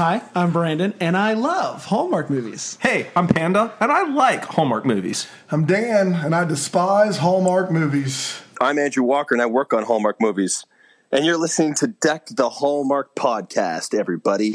Hi, I'm Brandon, and I love Hallmark movies. Hey, I'm Panda, and I like Hallmark movies. I'm Dan, and I despise Hallmark movies. I'm Andrew Walker, and I work on Hallmark movies. And you're listening to Deck the Hallmark podcast, everybody.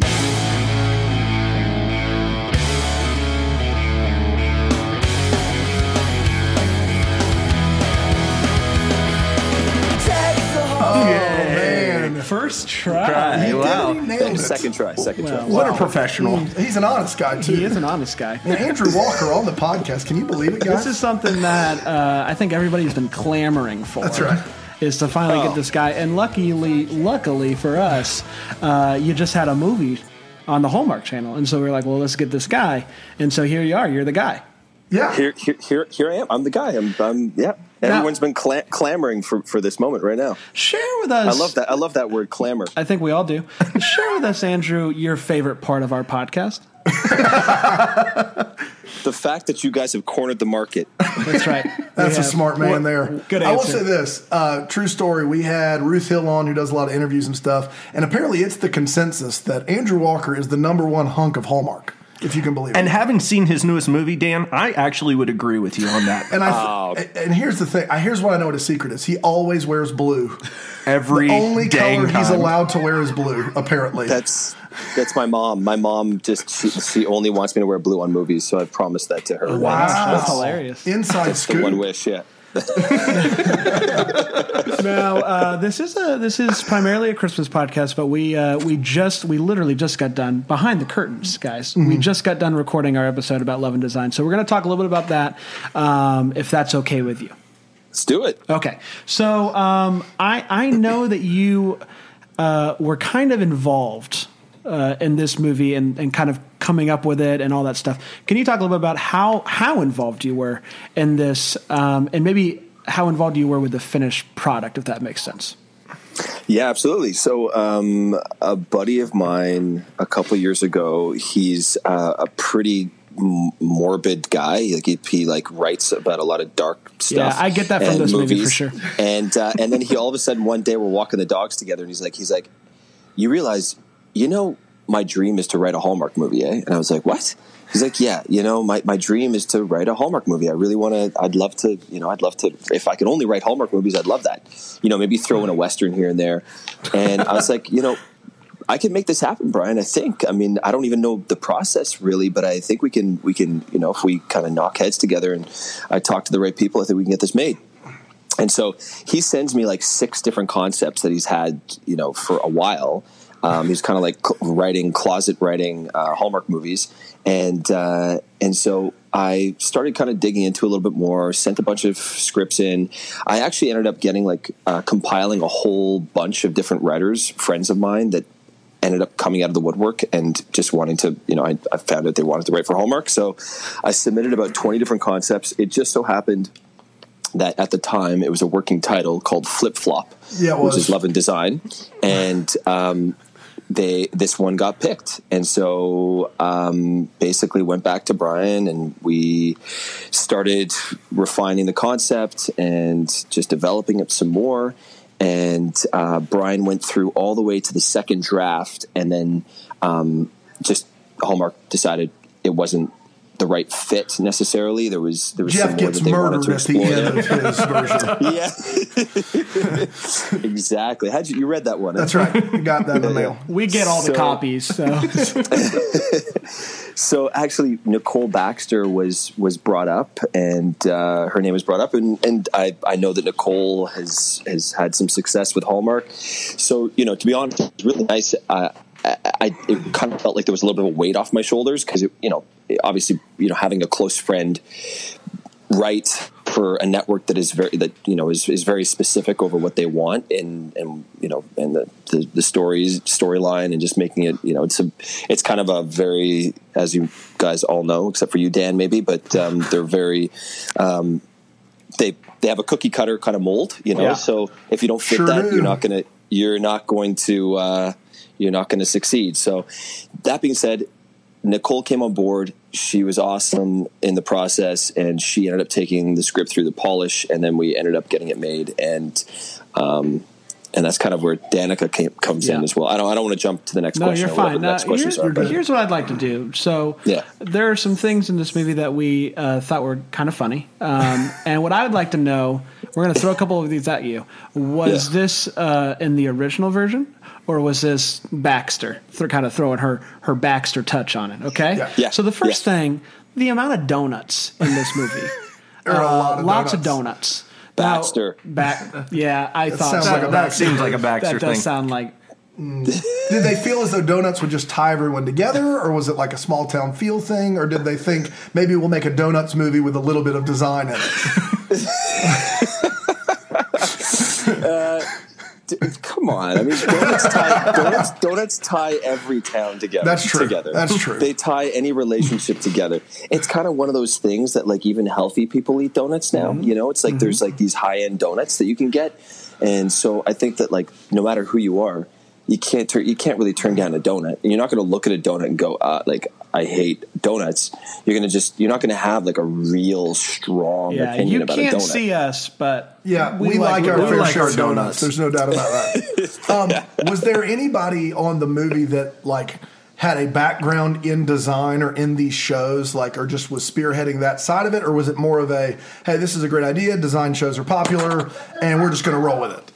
First try. Right. He did wow. it, he nailed it. Second try, second Well, try. What a professional. He's an honest guy, too. He is an honest guy. And Andrew Walker on the podcast. Can you believe it, guys? This is something that uh, I think everybody's been clamoring for. That's right. Is to finally Oh. get this guy, and luckily, luckily for us, uh, you just had a movie on the Hallmark Channel, and so we are like, well, let's get this guy, and so here you are. You're the guy. yeah. Here, here, here, here I am. I'm the guy. I'm, I'm yeah. Everyone's been cla- clamoring for, for this moment right now. Share with us. I love that. I love that word, clamor. I think we all do. Share with us, Andrew, your favorite part of our podcast. The fact that you guys have cornered the market. That's right. That's We a smart man What- there. Good answer. I will say this uh, true story. We had Ruth Hill on, who does a lot of interviews and stuff, and apparently it's the consensus that Andrew Walker is the number one hunk of Hallmark, if you can believe it. And it. having seen his newest movie, Dan, I actually would agree with you on that. And I oh. th- and here's the thing. I here's what I know what his secret is. He always wears blue. Every The only dang color he's allowed to wear is blue. Apparently, That's that's my mom. My mom just she, she only wants me to wear blue on movies, so I've promised that to her. Wow. That's hilarious. inside That's the one wish. Yeah. Now uh, this is a this is primarily a Christmas podcast, but we uh, we just we literally just got done behind the curtains, guys. Mm-hmm. We just got done recording our episode about love in design, so we're going to talk a little bit about that, um, if that's okay with you. Let's do it. Okay, so um, I I know that you uh, were kind of involved uh, in this movie and, and kind of coming up with it and all that stuff. Can you talk a little bit about how how involved you were in this, um, and maybe how involved you were with the finished product, if that makes sense? Yeah, absolutely. So, um, a buddy of mine a couple years ago, he's uh, a pretty m- morbid guy. Like he, he like writes about a lot of dark stuff. Yeah, I get that from this movie for sure. And uh, and then he all of a sudden one day we're walking the dogs together, and he's like, he's like, you realize, you know, my dream is to write a Hallmark movie, eh? And I was like, what? He's like, yeah, you know, my, my dream is to write a Hallmark movie. I really want to, I'd love to, you know, I'd love to, if I could only write Hallmark movies, I'd love that. You know, maybe throw in a Western here and there. And I was like, you know, I can make this happen, Brian. I think. I mean, I don't even know the process really, but I think we can. We can. You know, if we kind of knock heads together and I talk to the right people, I think we can get this made. And so he sends me like six different concepts that he's had, you know, for a while. Um, he's kind of like writing closet writing uh, Hallmark movies, and uh, and so I started kind of digging into a little bit more. Sent a bunch of scripts in. I actually ended up getting like uh, compiling a whole bunch of different writers, friends of mine that ended up coming out of the woodwork and just wanting to, you know, I, I found out they wanted to write for Hallmark. So I submitted about 20 different concepts. It just so happened that at the time it was a working title called Flip Flop, Yeah, which is Love in Design. And um, they this one got picked. And so um, basically went back to Brian and we started refining the concept and just developing it some more and uh, Brian went through all the way to the second draft, and then um, just Hallmark decided it wasn't the right fit necessarily. There was there was some Jeff more gets that they wanted murdered to at the explore. end of his version. Yeah, exactly. How'd you, you read that one? That's right. You got that in the mail. We get all the copies, so So actually, Nicole Baxter was was brought up, and uh, her name was brought up, and, and I, I know that Nicole has has had some success with Hallmark. So you know, to be honest, it's really nice. Uh, I, it kind of felt like there was a little bit of a weight off my shoulders because you know, obviously, you know, having a close friend write for a network that is very that you know is, is very specific over what they want and and you know and the the, the stories storyline and just making it you know it's a it's kind of a very as you guys all know except for you Dan maybe but um, they're very um, they they have a cookie cutter kind of mold you know Yeah. so if you don't fit Sure that do. you're not gonna you're not going to uh, you're not going to succeed so that being said Nicole came on board. She was awesome in the process, and she ended up taking the script through the polish, and then we ended up getting it made. And um, and that's kind of where Danica came, comes in as well. I don't I don't want to jump to the next question. No, question. you're fine. The next Uh, here's, are, but- here's what I'd like to do. So, Yeah. there are some things in this movie that we uh, thought were kind of funny, um, and what I would like to know, we're going to throw a couple of these at you. Was Yeah. this uh, in the original version, or was this Baxter? Th- kind of throwing her her Baxter touch on it. Okay. Yeah. Yeah. So the first Yeah. thing, the amount of donuts in this movie. There are a Uh, lot of lots of donuts. Donuts. Baxter. back, yeah, I thought sounds so. like a that Baxter seems like a that Baxter does thing. sound like mm. Did they feel as though donuts would just tie everyone together, or was it like a small town feel thing, or did they think maybe we'll make a donuts movie with a little bit of design in it? D- uh, come on. I mean, donuts tie, donuts, donuts tie every town together. That's true. Together. That's true. They tie any relationship together. It's kind of one of those things that, like, even healthy people eat donuts now. Mm-hmm. You know, it's like there's like these high end donuts that you can get, and so I think that like no matter who you are, you can't turn you can't really turn down a donut. And you're not going to look at a donut and go, uh, like, I hate donuts. You're going to just you're not going to have like a real strong yeah. opinion You can't see us, but Yeah, we, like, our we fair like share of donuts. donuts. There's no doubt about that. um, was there anybody on the movie that like had a background in design or in these shows, like, or just was spearheading that side of it, or was it more of a, hey, this is a great idea, design shows are popular, and we're just going to roll with it?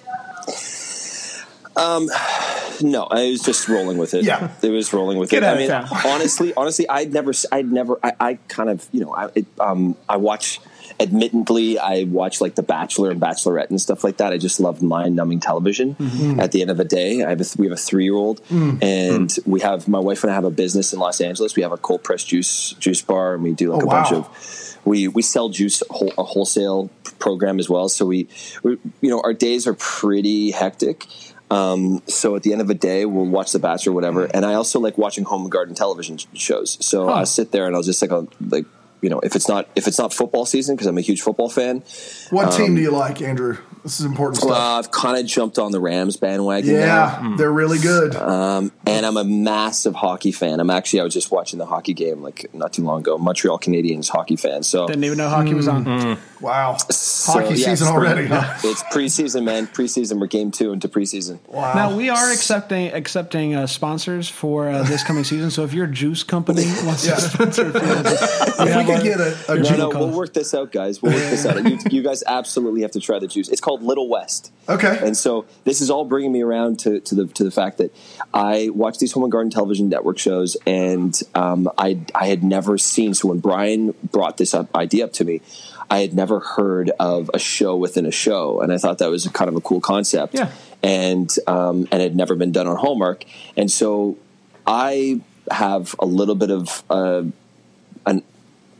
No, I was just rolling with it. Yeah. it was rolling with Get it. I mean, honestly, honestly, I'd never, I'd never, I, I kind of, you know, I, it, um, I watch. Admittedly, I watch like The Bachelor and Bachelorette and stuff like that. I just love mind-numbing television. Mm-hmm. At the end of the day, I have a, th- we have a three-year-old, Mm. and we have my wife and I have a business in Los Angeles. We have a cold pressed juice juice bar, and we do like Oh, a bunch of we we sell juice whole, a wholesale program as well. So we, we you know our days are pretty hectic. Um, so at the end of the day, we'll watch The Bachelor, or whatever. And I also like watching home and garden television shows. So Huh. I sit there and I'll just like I'll, like you know if it's not if it's not football season because I'm a huge football fan. What team do you like, Andrew? This is important stuff. Uh, I've kind of jumped on the Rams bandwagon. now. yeah, they're really good. Um, and I'm a massive hockey fan. I'm actually I was just watching the hockey game like not too long ago. Montreal Canadiens hockey fan. So didn't even know hockey was on. Mm-hmm. wow, so, hockey yeah, season already. pre- it's preseason, man. Preseason. We're game two into preseason. Wow. Now we are accepting accepting uh, sponsors for uh, this coming season. So if your juice company wants Yeah. to sponsor, if we could get a, a No, juice- no, we'll work this out, guys. We'll work this out. You, you guys absolutely have to try the juice. It's called Little West. Okay. And so this is all bringing me around to, to the to the fact that I watch these home and garden television network shows, and um, I I had never seen. So when Brian brought this up, idea up to me, I had never heard of a show within a show, and I thought that was kind of a cool concept. Yeah. And um, and it had never been done on Hallmark, and so I have a little bit of uh, an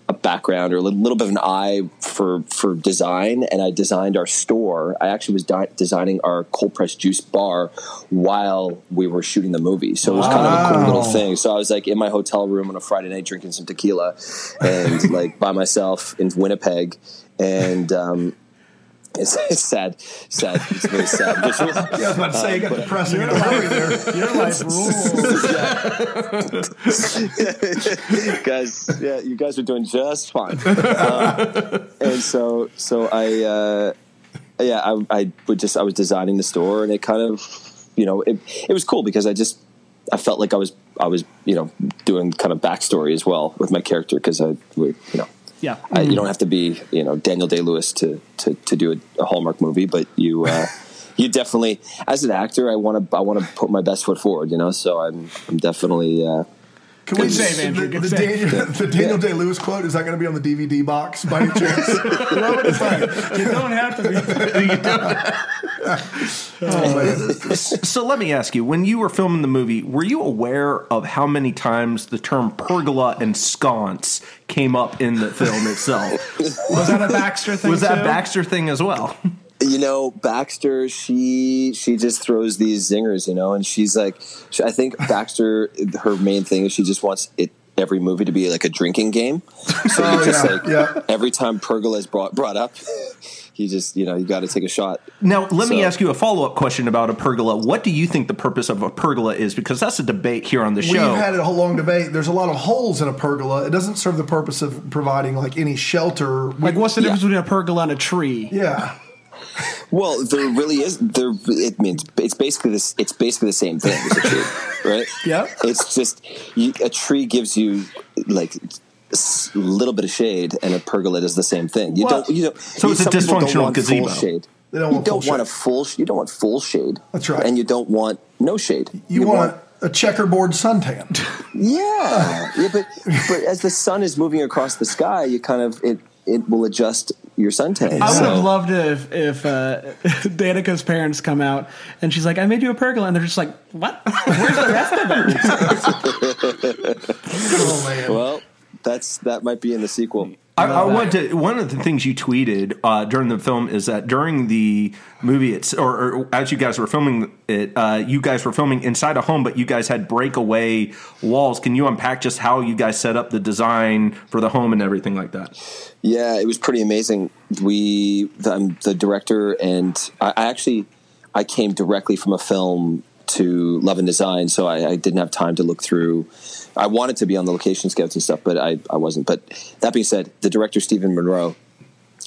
a background or a little, little bit of an eye for for design, and I designed our store. I actually was di- designing our cold pressed juice bar while we were shooting the movie, so it was kind of a cool little thing. So I was like in my hotel room on a Friday night drinking some tequila, and like by myself in Winnipeg, and. Um, it's, it's sad, sad. It's very sad. Just Yeah, I was about to say you got depressing in a hurry there. your life rules. guys, yeah, you guys are doing just fine. Um, and so, so I, uh, yeah, I, I would just, I was designing the store, and it kind of, you know, it, it was cool because I just, I felt like I was, I was, you know, doing kind of backstory as well with my character because I, we, you know. Yeah. I, you don't have to be, you know, Daniel Day Lewis to, to, to do a, a Hallmark movie, but you, uh, you definitely, as an actor, I want to, I want to put my best foot forward, you know. So I'm, I'm definitely, uh, Can we Good save, the, Andrew, good the, save. Daniel, the Daniel Day Lewis quote is that going to be on the DVD box by any chance? Throw it aside. You don't have to be. Oh, man. So let me ask you: When you were filming the movie, were you aware of how many times the term pergola and sconce came up in the film itself? Was that a Baxter thing? Was that too? Baxter thing as well? you know baxter she she just throws these zingers you know and she's like she, i think baxter her main thing is she just wants it every movie to be like a drinking game so Oh, just yeah, like yeah. every time pergola is brought brought up you just you know you got to take a shot Now, let me ask you a follow up question about a pergola. What do you think the purpose of a pergola is? Because that's a debate here on the show. We've had a whole long debate. There's a lot of holes in a pergola. It doesn't serve the purpose of providing like any shelter. Like, what's the Yeah. difference between a pergola and a tree? yeah. Well, there really is. There, it means it's basically this. It's basically the same thing as a tree, right? Yep. It's just you, a tree gives you like a little bit of shade, and a pergola does the same thing. You Well, don't. You don't. so it's a some don't dysfunctional full gazebo. shade. They don't you want don't full want a full. You don't want full shade. That's right. And you don't want no shade. You, want, a checkerboard suntan. Yeah, yeah, but but as the sun is moving across the sky, you kind of it it will adjust your suntan. I would So- have loved it if, if uh, Danica's parents come out and she's like, "I made you a pergola," and they're just like, "What? Where's the rest of it?" oh man. Well, that's that might be in the sequel. I, I want to. One of the things you tweeted uh, during the film is that during the movie, it's or, or as you guys were filming it, uh, you guys were filming inside a home, but you guys had breakaway walls. Can you unpack just how you guys set up the design for the home and everything like that? Yeah, it was pretty amazing. We, the, um, the director, and I, I actually, I came directly from a film to Love in Design, so I, I didn't have time to look through. I wanted to be on the location scouts and stuff, but I, I wasn't. But that being said, the director Steven Monroe,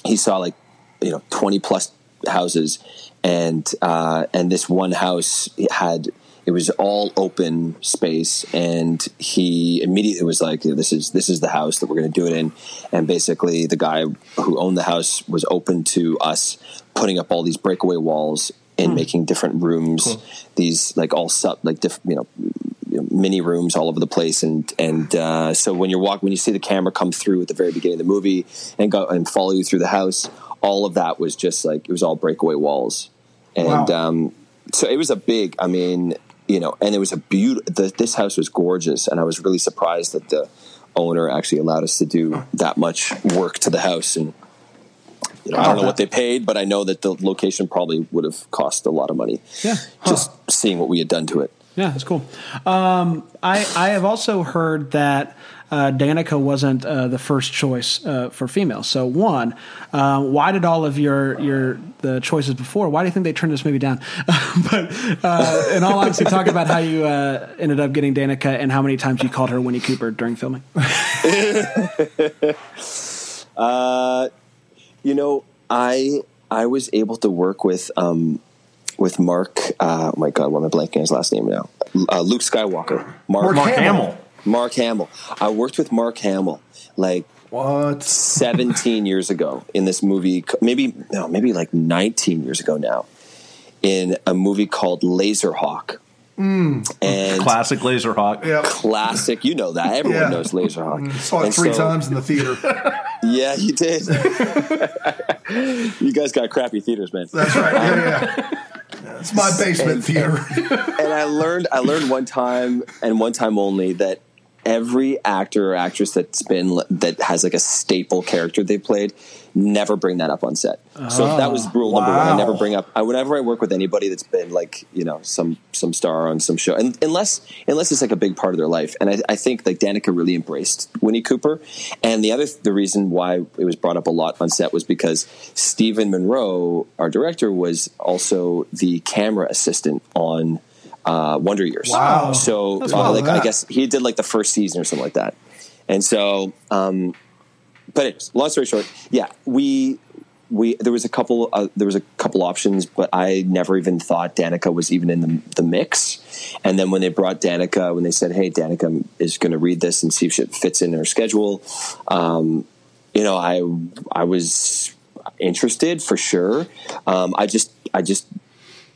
he saw like you know twenty plus houses, and uh, and this one house had it was all open space, and he immediately was like, "This is this is the house that we're going to do it in." And basically, the guy who owned the house was open to us putting up all these breakaway walls and making different rooms, these like all sub like diff, you know you know, mini rooms all over the place and and uh, so when you're walking when you see the camera come through at the very beginning of the movie and go and follow you through the house all of that was just like it was all breakaway walls and Wow. um, so it was a big i mean you know and it was a beautiful this house was gorgeous and i was really surprised that the owner actually allowed us to do that much work to the house and you know, I don't know what they paid, but I know that the location probably would have cost a lot of money. Yeah. Just seeing what we had done to it. Yeah, that's cool. Um, I I have also heard that uh, Danica wasn't uh, the first choice uh, for female. So one, uh, why did all of your your the choices before? Why do you think they turned this movie down? but uh, in all honesty, talk about how you uh, ended up getting Danica and how many times you called her Winnie Cooper during filming. You know, I I was able to work with um, with Mark. Uh, oh my God, what am I blanking his last name now? Uh, Luke Skywalker. Mark, Mark Mark Hamill. Hamill. Mark Hamill. I worked with Mark Hamill like What? 17 years ago in this movie, maybe no, maybe like 19 years ago now, in a movie called Laserhawk. And Classic Laserhawk. Yeah. classic, you know that everyone Yeah. knows Laserhawk. Saw it And three so- times in the theater. Yeah, you did. you guys got crappy theaters, man. That's right. Yeah, yeah. It's my basement theater. and I learned I learned one time and one time only that every actor or actress that's been that has like a staple character they played never bring that up on set. so ah, that was rule number one. I never bring up. I whenever I work with anybody that's been like you know some some star on some show, and unless unless it's like a big part of their life. And I, I think like Danica really embraced Winnie Cooper. And the other the reason why it was brought up a lot on set was because Steven Monroe, our director, was also the camera assistant on uh, Wonder Years. Wow. So uh, like I guess he did like the first season or something like that. And so, um, but anyways, long story short, yeah, we we there was a couple uh, there was a couple options, but I never even thought Danica was even in the, the mix. And then when they brought Danica, when they said, "Hey, Danica is going to read this and see if it fits in her schedule," um, you know, I I was interested for sure. Um, I just I just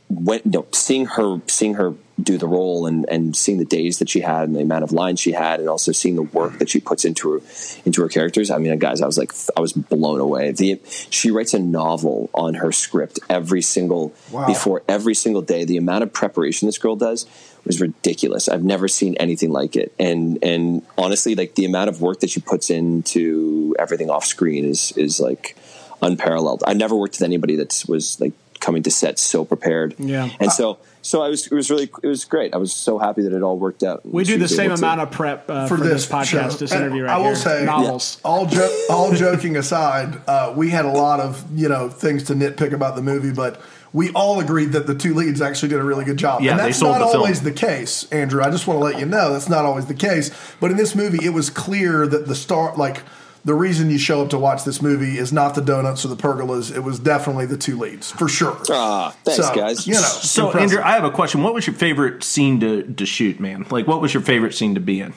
went you know, seeing her seeing her do the role and and seeing the days that she had and the amount of lines she had and also seeing the work that she puts into her into her characters. I mean guys i was like i was blown away. The she writes a novel on her script every single Wow. before every single day. The amount of preparation this girl does was ridiculous. I've never seen anything like it. And and honestly like the amount of work that she puts into everything off screen is is like unparalleled. I never worked with anybody that was like coming to set so prepared Yeah. and so so i was it was really it was great i was so happy that it all worked out We do the same able to- amount of prep uh, for, for this, this, podcast, show. this And interview right I will here. say, novels. all jo- all joking aside, uh, we had a lot of you know things to nitpick about the movie, but we all agreed that the two leads actually did a really good job. Yeah, and they that's sold not the film. always the case, Andrew. I just want to let you know that's not always the case. But in this movie, it was clear that the star like. The reason you show up to watch this movie is not the donuts or the pergolas. It was definitely the two leads for sure. Ah, thanks, So, guys. You know, So, impressive. Andrew, I have a question. What was your favorite scene to, to shoot, man? Like, what was your favorite scene to be in?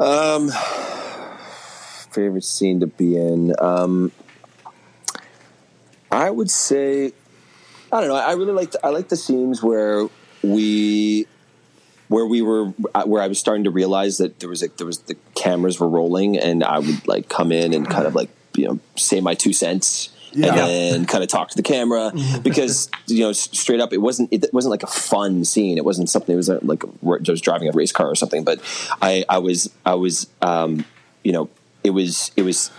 Um, favorite scene to be in. Um, I would say, I don't know. I really liked. I like the scenes where we, where we were, uh, where I was starting to realize that there was like there was the cameras were rolling, and I would like come in and kind of like you know say my two cents. Yeah. And then kind of talk to the camera because you know straight up it wasn't it wasn't like a fun scene it wasn't something it was like I was driving a race car or something but I I was I was um, you know it was it was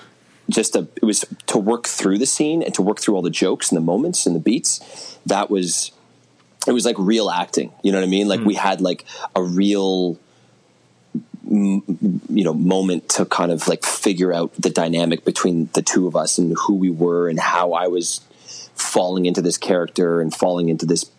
just a it was to work through the scene and to work through all the jokes and the moments and the beats that was it was like real acting you know what i mean? Like we had like a real you know moment to kind of like figure out the dynamic between the two of us and who we were and how i was falling into this character and falling into this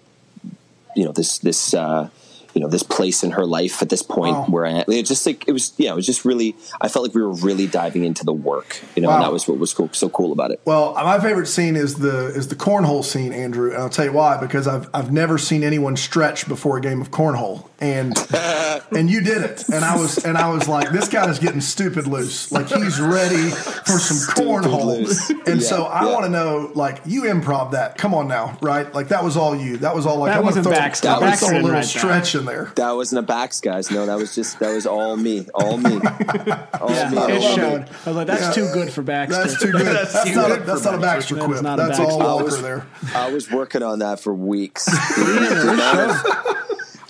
you know this this uh you know this place in her life at this point Wow. where I it just like it was yeah it was just really I felt like we were really diving into the work you know and that was what was cool, so cool about it Well, my favorite scene is the is the cornhole scene, Andrew, and I'll tell you why. Because I've I've never seen anyone stretch before a game of cornhole, and and you did it, and I was and I was like, this guy is getting stupid loose, like he's ready for some cornhole, loose. and so I yeah. want to know, like, you improv that? Come on now, right? Like that was all you. That was all like That I'm wasn't throw, Baxter. I'm Baxter a little write that. stretch in there. that wasn't a backs guys no that was just that was all me all me all Yeah, me it love showed. it. I was like, that's Yeah. too good for Baxter. That's too good. that's, too not, good a, that's not a Baxter That is quip. not a That's Baxter. all I Walker was- there. I was working on that for weeks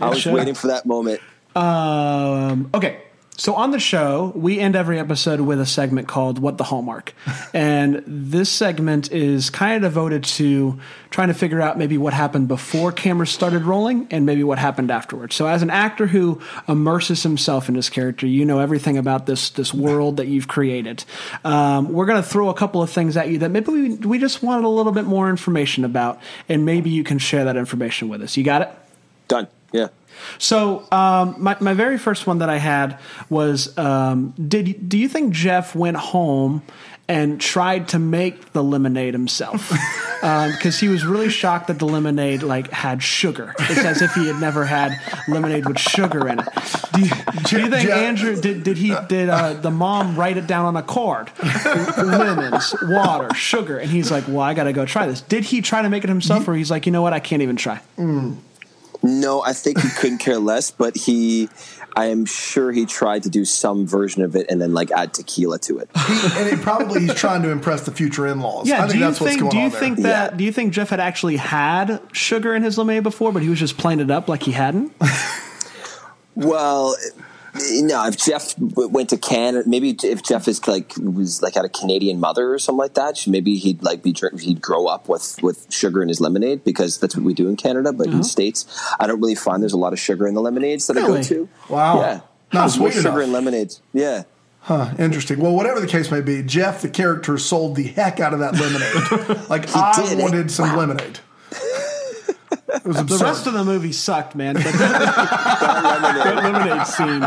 I was waiting for that moment Um, okay. So on the show, we end every episode with a segment called "What the Hallmark," and this segment is kind of devoted to trying to figure out maybe what happened before cameras started rolling and maybe what happened afterwards. So, as an actor who immerses himself in his character, you know everything about this this world that you've created. Um, we're going to throw a couple of things at you that maybe we, we just wanted a little bit more information about, and maybe you can share that information with us. You got it? Done yeah So um, my my very first one that I had was um, did do you think Jeff went home and tried to make the lemonade himself because he was really shocked that the lemonade like had sugar. It's as if he had never had lemonade with sugar in it. Do you, do you think Jeff- Andrew did did he did uh, the mom write it down on a card? Lemons, water, sugar, and he's like, "Well, I got to go try this." Did he try to make it himself, or he's like, "You know what? I can't even try." No, I think he couldn't care less, but he, I am sure he tried to do some version of it and then like add tequila to it. He, and it probably he's trying to impress the future in-laws. Yeah, I think do you what's think? going Do you on there. think that? Yeah. Do you think Jeff had actually had sugar in his lemonade before, but he was just playing it up like he hadn't? Well, no, if Jeff went to Canada, maybe if Jeff is like was like had a Canadian mother or something like that, maybe he'd like be he'd grow up with with sugar in his lemonade because that's what we do in Canada. But in the states, I don't really find there's a lot of sugar in the lemonades that I go to. Wow. yeah, Not sweet sugar enough. in lemonades. Yeah. Huh, interesting. Well, whatever the case may be, Jeff, the character, sold the heck out of that lemonade. like I did, eh? wanted some lemonade. It was The rest of the movie sucked, man. But that lemonade scene,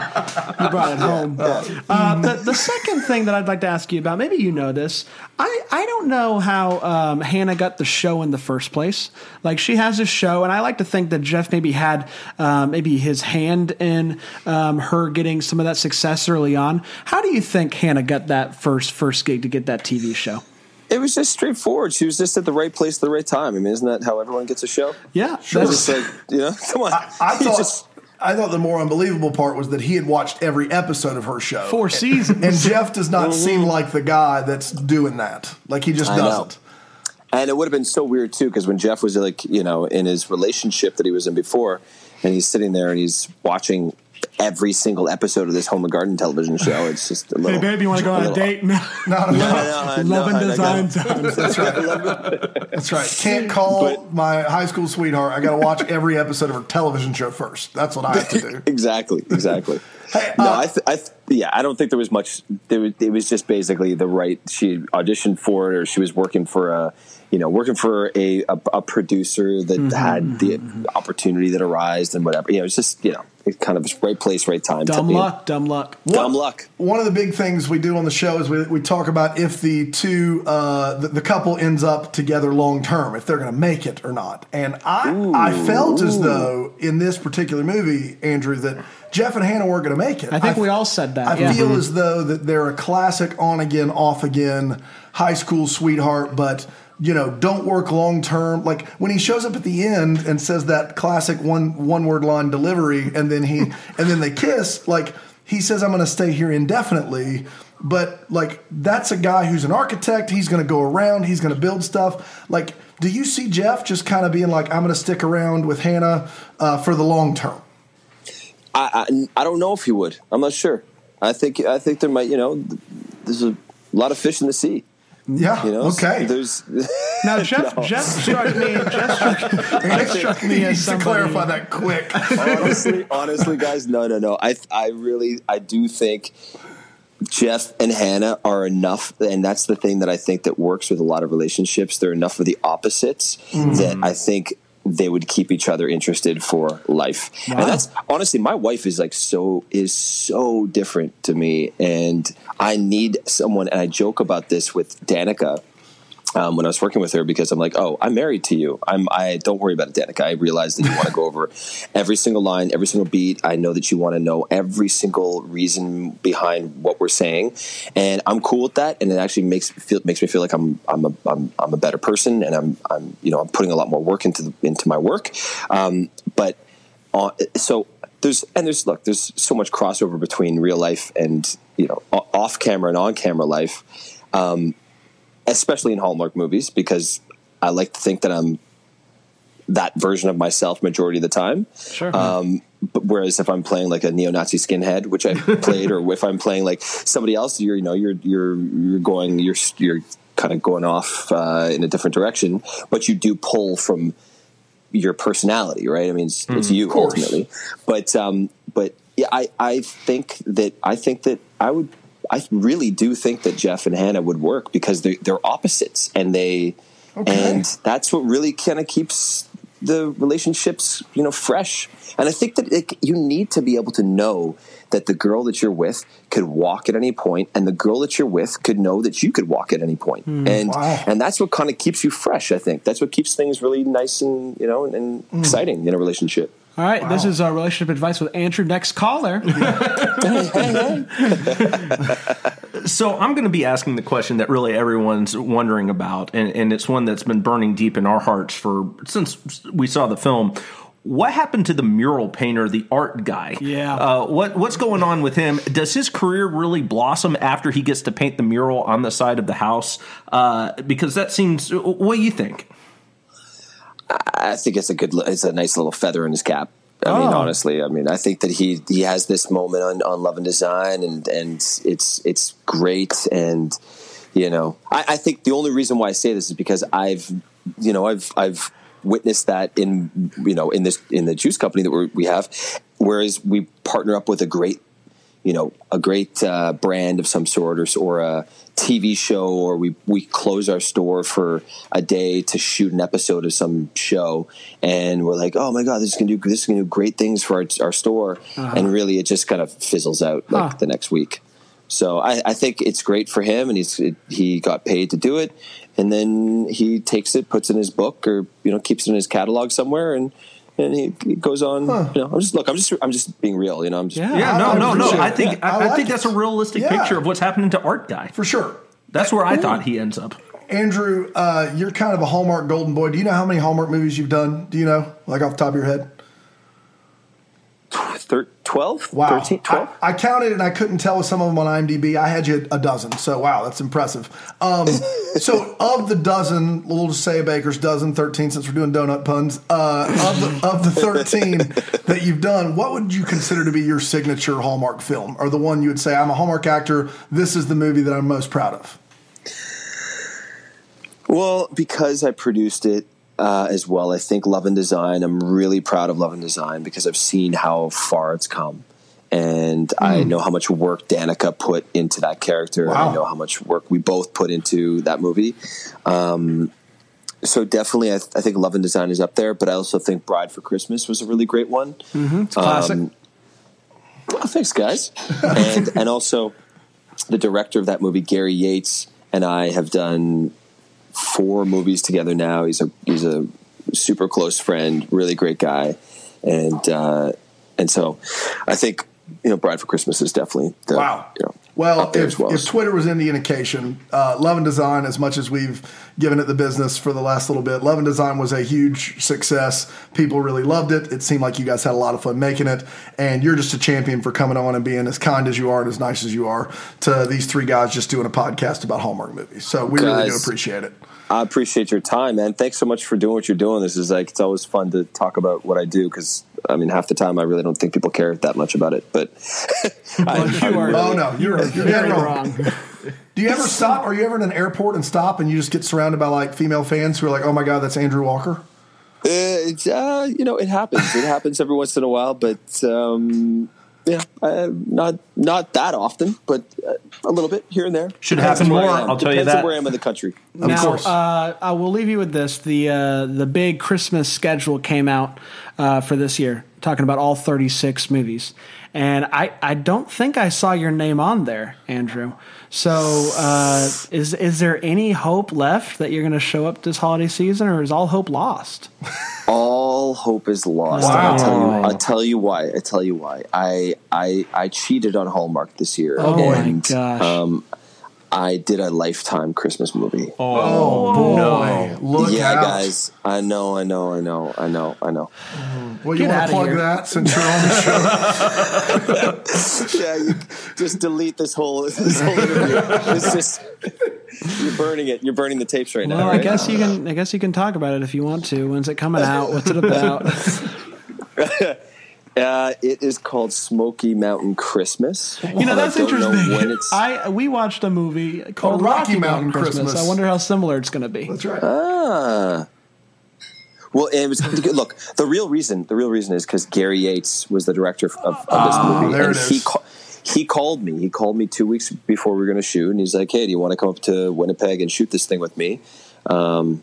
you brought it home. Uh, the, the second thing that I'd like to ask you about, maybe you know this. I, I don't know how um, Hannah got the show in the first place. Like she has a show, and I like to think that Jeff maybe had um, maybe his hand in um, her getting some of that success early on. How do you think Hannah got that first first gig to get that TV show? It was just straightforward. She was just at the right place at the right time. I mean, isn't that how everyone gets a show? Yeah, It's just like you know, come on. I You thought. just- I thought the more unbelievable part was that he had watched every episode of her show. four seasons. And Jeff does not seem like the guy that's doing that. Like he just Mm-hmm. I doesn't. And it would have been so weird too, because when Jeff was like, you know, in his relationship that he was in before, and he's sitting there and he's watching every single episode of this Home and Garden television show. It's just a little. Hey, babe, you want to go on a little- date? No. No, no, no. I know, Love and I Design got- Zone. That's right. That's right. Can't call But- my high school sweetheart. I got to watch every episode of her television show first. That's what I have to do. Exactly, exactly. Uh, no, I, th- I th- yeah, I don't think there was much. There was, it was just basically the right. She auditioned for it, or she was working for a, you know, working for a a, a producer that mm-hmm, had the mm-hmm, mm-hmm. opportunity that arose and whatever. You know, it's just you know, it kind of right place, right time. Dumb type of- luck, dumb luck. Dumb luck. One of the big things we do on the show is we, we talk about if the two uh, the, the couple ends up together long term, if they're going to make it or not. And I I felt as though in this particular movie, Andrew, that Jeff and Hannah weren't going to make it. I think f- we all said that, I yeah. feel as though that they're a classic on again, off again, high school sweetheart, but. You know, don't work long term. Like when he shows up at the end and says that classic one one word line delivery, and then he and then they kiss. Like he says, "I'm going to stay here indefinitely." But like that's a guy who's an architect. He's going to go around. He's going to build stuff. Like, do you see Jeff just kind of being like, "I'm going to stick around with Hannah uh, for the long term"? I, I I don't know if he would. I'm not sure. I think I think there might. You know, there's a lot of fish in the sea. Yeah. You know, okay. There's Now, Jeff, Jeff struck me. Jeff struck, Jeff struck me as Needs to clarify that quick. honestly, honestly, guys, no, no, no. I, I really, I do think Jeff and Hannah are enough, and that's the thing that I think that works with a lot of relationships. They're enough of the opposites hmm. that I think they would keep each other interested for life. And that's honestly, my wife is like so is so different to me, and I need someone. And I joke about this with Danica um, when I was working with her because I'm like, oh, I'm married to you. I'm I don't worry about it, Danica. I realize that you want to go over every single line, every single beat. I know that you want to know every single reason behind what we're saying, and I'm cool with that. And it actually makes feel makes me feel like I'm I'm a I'm, I'm a better person, and I'm I'm you know I'm putting a lot more work into the, into my work. Um, but uh, so there's and there's look there's so much crossover between real life and you know off camera and on camera life um, especially in hallmark movies because i like to think that i'm that version of myself majority of the time Sure. um, but whereas if i'm playing like a neo-nazi skinhead which I've played or if i'm playing like somebody else you're you know you're you're you're going you're you're kind of going off uh, in a different direction but you do pull from your personality, right? I mean, it's, it's you ultimately. But um, but yeah, I I think that I think that I would I really do think that Jeff and Hannah would work because they they're opposites and they Okay. and that's what really kind of keeps the relationships you know fresh. And I think that it, you need to be able to know that the girl that you're with could walk at any point, and the girl that you're with could know that you could walk at any point. Hmm. and Wow. and that's what kind of keeps you fresh. I think that's what keeps things really nice and you know and, and hmm. exciting in a relationship. All right, this is our relationship advice with Andrew. Next caller. So I'm going to be asking the question that really everyone's wondering about, and, and it's one that's been burning deep in our hearts for since we saw the film. What happened to the mural painter, the art guy? Yeah. Uh, what what's going on with him? Does his career really blossom after he gets to paint the mural on the side of the house? Uh, because that seems. What do you think? I think it's a good, it's a nice little feather in his cap. I mean, Oh. honestly, I mean, I think that he he has this moment on, on Love in Design, and and it's it's great, and you know, I, I think the only reason why I say this is because I've you know I've I've witnessed that in you know in this in the juice company that we're, we have, whereas we partner up with a great you know a great uh, brand of some sort or, or a TV show or we we close our store for a day to shoot an episode of some show and we're like oh my god this is gonna do this is gonna do great things for our, our store. And really it just kind of fizzles out like Huh. the next week. So I, I think it's great for him and he's he got paid to do it and then he takes it puts it in his book or you know keeps it in his catalog somewhere and and he, he goes on you know I'm just look I'm just I'm just being real you know I'm just Yeah. Yeah, no, no, no. I think Yeah, I I, I think it. that's a realistic Yeah. picture of what's happening to art guy. For sure. That's where I Ooh. thought he ends up. Andrew, uh, you're kind of a Hallmark golden boy. Do you know how many Hallmark movies you've done? Do you know, like off the top of your head? Thir- 12 Wow. 13 12 I, I counted and I couldn't tell with some of them on IMDb. I had you a dozen. So, wow, that's impressive. Um, so, of the dozen, we'll just say a baker's dozen, 13 since we're doing donut puns, uh, of, the, of the 13 that you've done, what would you consider to be your signature Hallmark film? Or the one you would say, I'm a Hallmark actor, this is the movie that I'm most proud of? Well, because I produced it uh, as well, I think Love in Design. I'm really proud of Love in Design because I've seen how far it's come, and I know how much work Danica put into that character. Wow. I know how much work we both put into that movie. Um, so definitely, I, I think Love in Design is up there, but I also think Bride for Christmas was a really great one. It's classic. Um, Well, thanks, guys. and and also, the director of that movie, Gary Yates, and I have done four movies together now. He's a he's a super close friend, really great guy, and uh, and so I think you know, Bride for Christmas is definitely the Wow. You know, Well, if, well. if Twitter was any indication, uh, Love in Design, as much as we've given it the business for the last little bit, Love in Design was a huge success. People really loved it. It seemed like you guys had a lot of fun making it. And you're just a champion for coming on and being as kind as you are and as nice as you are to these three guys just doing a podcast about Hallmark movies. So we really do appreciate it. I appreciate your time, man. Thanks so much for doing what you're doing. This is like it's always fun to talk about what I do because I mean half the time I really don't think people care that much about it. But I, I you are- really- Oh, no. You're, you're dead Very wrong. wrong. Do you ever stop? Are you ever in an airport and stop and you just get surrounded by like female fans who are like, oh my God, that's Andrew Walker? Uh, it's, uh, you know, it happens. It happens every once in a while, but um, yeah, uh, not not that often, but uh, a little bit here and there. Should Depends happen more. I'll tell you Depends on that. Where I am in the country. Of now, course. uh, I will leave you with this: the uh, the big Christmas schedule came out uh, for this year, talking about all 36 movies, and I, I don't think I saw your name on there, Andrew. So, uh, is is there any hope left that you're going to show up this holiday season, or is all hope lost? All hope is lost. Wow. I'll tell you. I'll tell you why. I tell you why. I I I cheated on Hallmark this year. Oh my gosh! Um, I did a lifetime Christmas movie. Oh, oh boy. Look yeah, out. guys. I know. I know. I know. I know. I know. Well, you Get want to plug here. that since you're on the show? yeah, you just delete this whole this whole interview. It's just you're burning it. You're burning the tapes right now. well, I guess you can. I guess you can talk about it if you want to. When's it coming out? What's it about? Uh, it is called Smoky Mountain Christmas. You know And I that's know interesting. I we watched a movie called Rocky Rocky, Mountain Mountain Christmas. Christmas. I wonder how similar it's going to be. That's right. ah. Well, it was look. The real reason, the real reason is because Gary Yates was the director of, of this movie, Ah, there and it he ca- he called me. He called me two weeks before we were going to shoot, and he's like, "Hey, do you want to come up to Winnipeg and shoot this thing with me?" Um,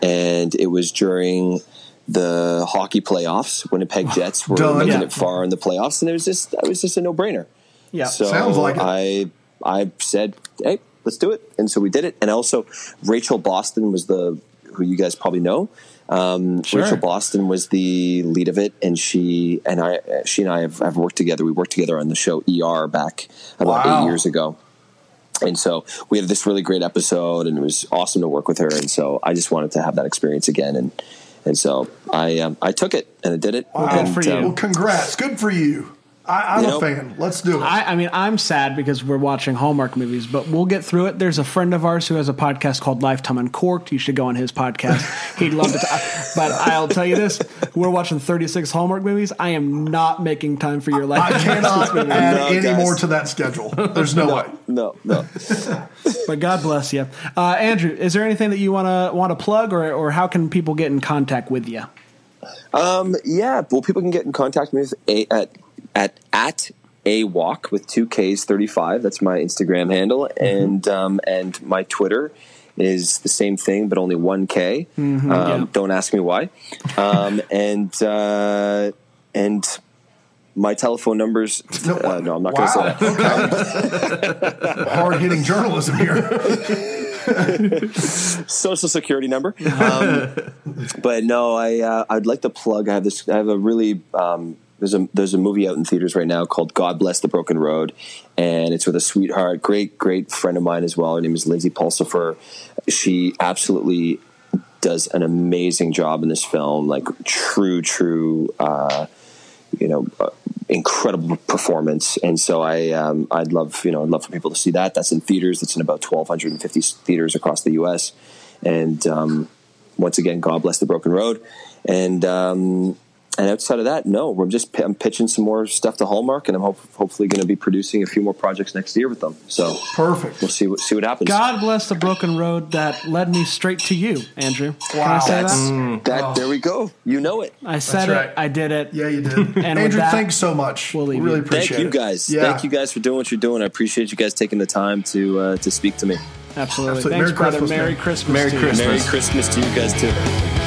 and it was during the hockey playoffs. Winnipeg Jets were Done. making Yeah. it far in the playoffs, and it was just it was just a no brainer. Yeah. So Sounds like it. I I said, "Hey, let's do it," and so we did it. And also, Rachel Boston was the who you guys probably know. Um, Sure. Rachel Boston was the lead of it, and she and I, she and I have, have worked together. We worked together on the show ER back about Wow. eight years ago. And so we had this really great episode, and it was awesome to work with her. And so I just wanted to have that experience again, and and so I um, I took it and I did it. Wow. And, Good for you. Well, congrats. Good for you. I, I'm You a know- fan. Let's do it. I, I mean, I'm sad because we're watching Hallmark movies, but we'll get through it. There's a friend of ours who has a podcast called Lifetime Uncorked. You should go on his podcast. He'd love to. T- but I'll tell you this: we're watching 36 Hallmark movies. I am not making time for your life. I cannot add No, any guys. more to that schedule. There's no, way. no, no. But God bless you, uh, Andrew. Is there anything that you want to want to plug, or or how can people get in contact with you? Um, yeah, well, people can get in contact with me at at at a walk with two Ks thirty five. That's my Instagram handle, and um, and my Twitter is the same thing, but only one K. Um, Yeah. Don't ask me why. Um, and uh, and my telephone numbers. No, Uh, no, I'm not going to say that. Hard hitting journalism here. social security number. Um, but no, I uh, I'd like to plug. I have this. I have a really um, there's a there's a movie out in theaters right now called God Bless the Broken Road, and it's with a sweetheart, great great friend of mine as well. Her name is Lindsay Pulsipher. She absolutely does an amazing job in this film. Like true true. Uh, you know, uh, incredible performance. And so I, um, I'd love, you know, I'd love for people to see that. That's in theaters. That's in about 1,250 theaters across the U.S. And um, once again, God bless the broken road. And um, and outside of that, no, we're just I'm pitching some more stuff to Hallmark, and I'm hope, hopefully going to be producing a few more projects next year with them. So Perfect. we'll see what see what happens. God bless the broken road that led me straight to you, Andrew. Can I Wow. say That's that? that. There we go. You know it. I said That's it. I did it. Yeah, you did. with Andrew, that, thanks so much. we'll leave really you. appreciate Thank you guys. Yeah. Thank you guys for doing what you're doing. I appreciate you guys taking the time to uh, to speak to me. Absolutely. Absolutely. Thanks, Merry brother. Christmas, Merry. Christmas. Merry to you. Christmas. Merry Christmas to you guys too.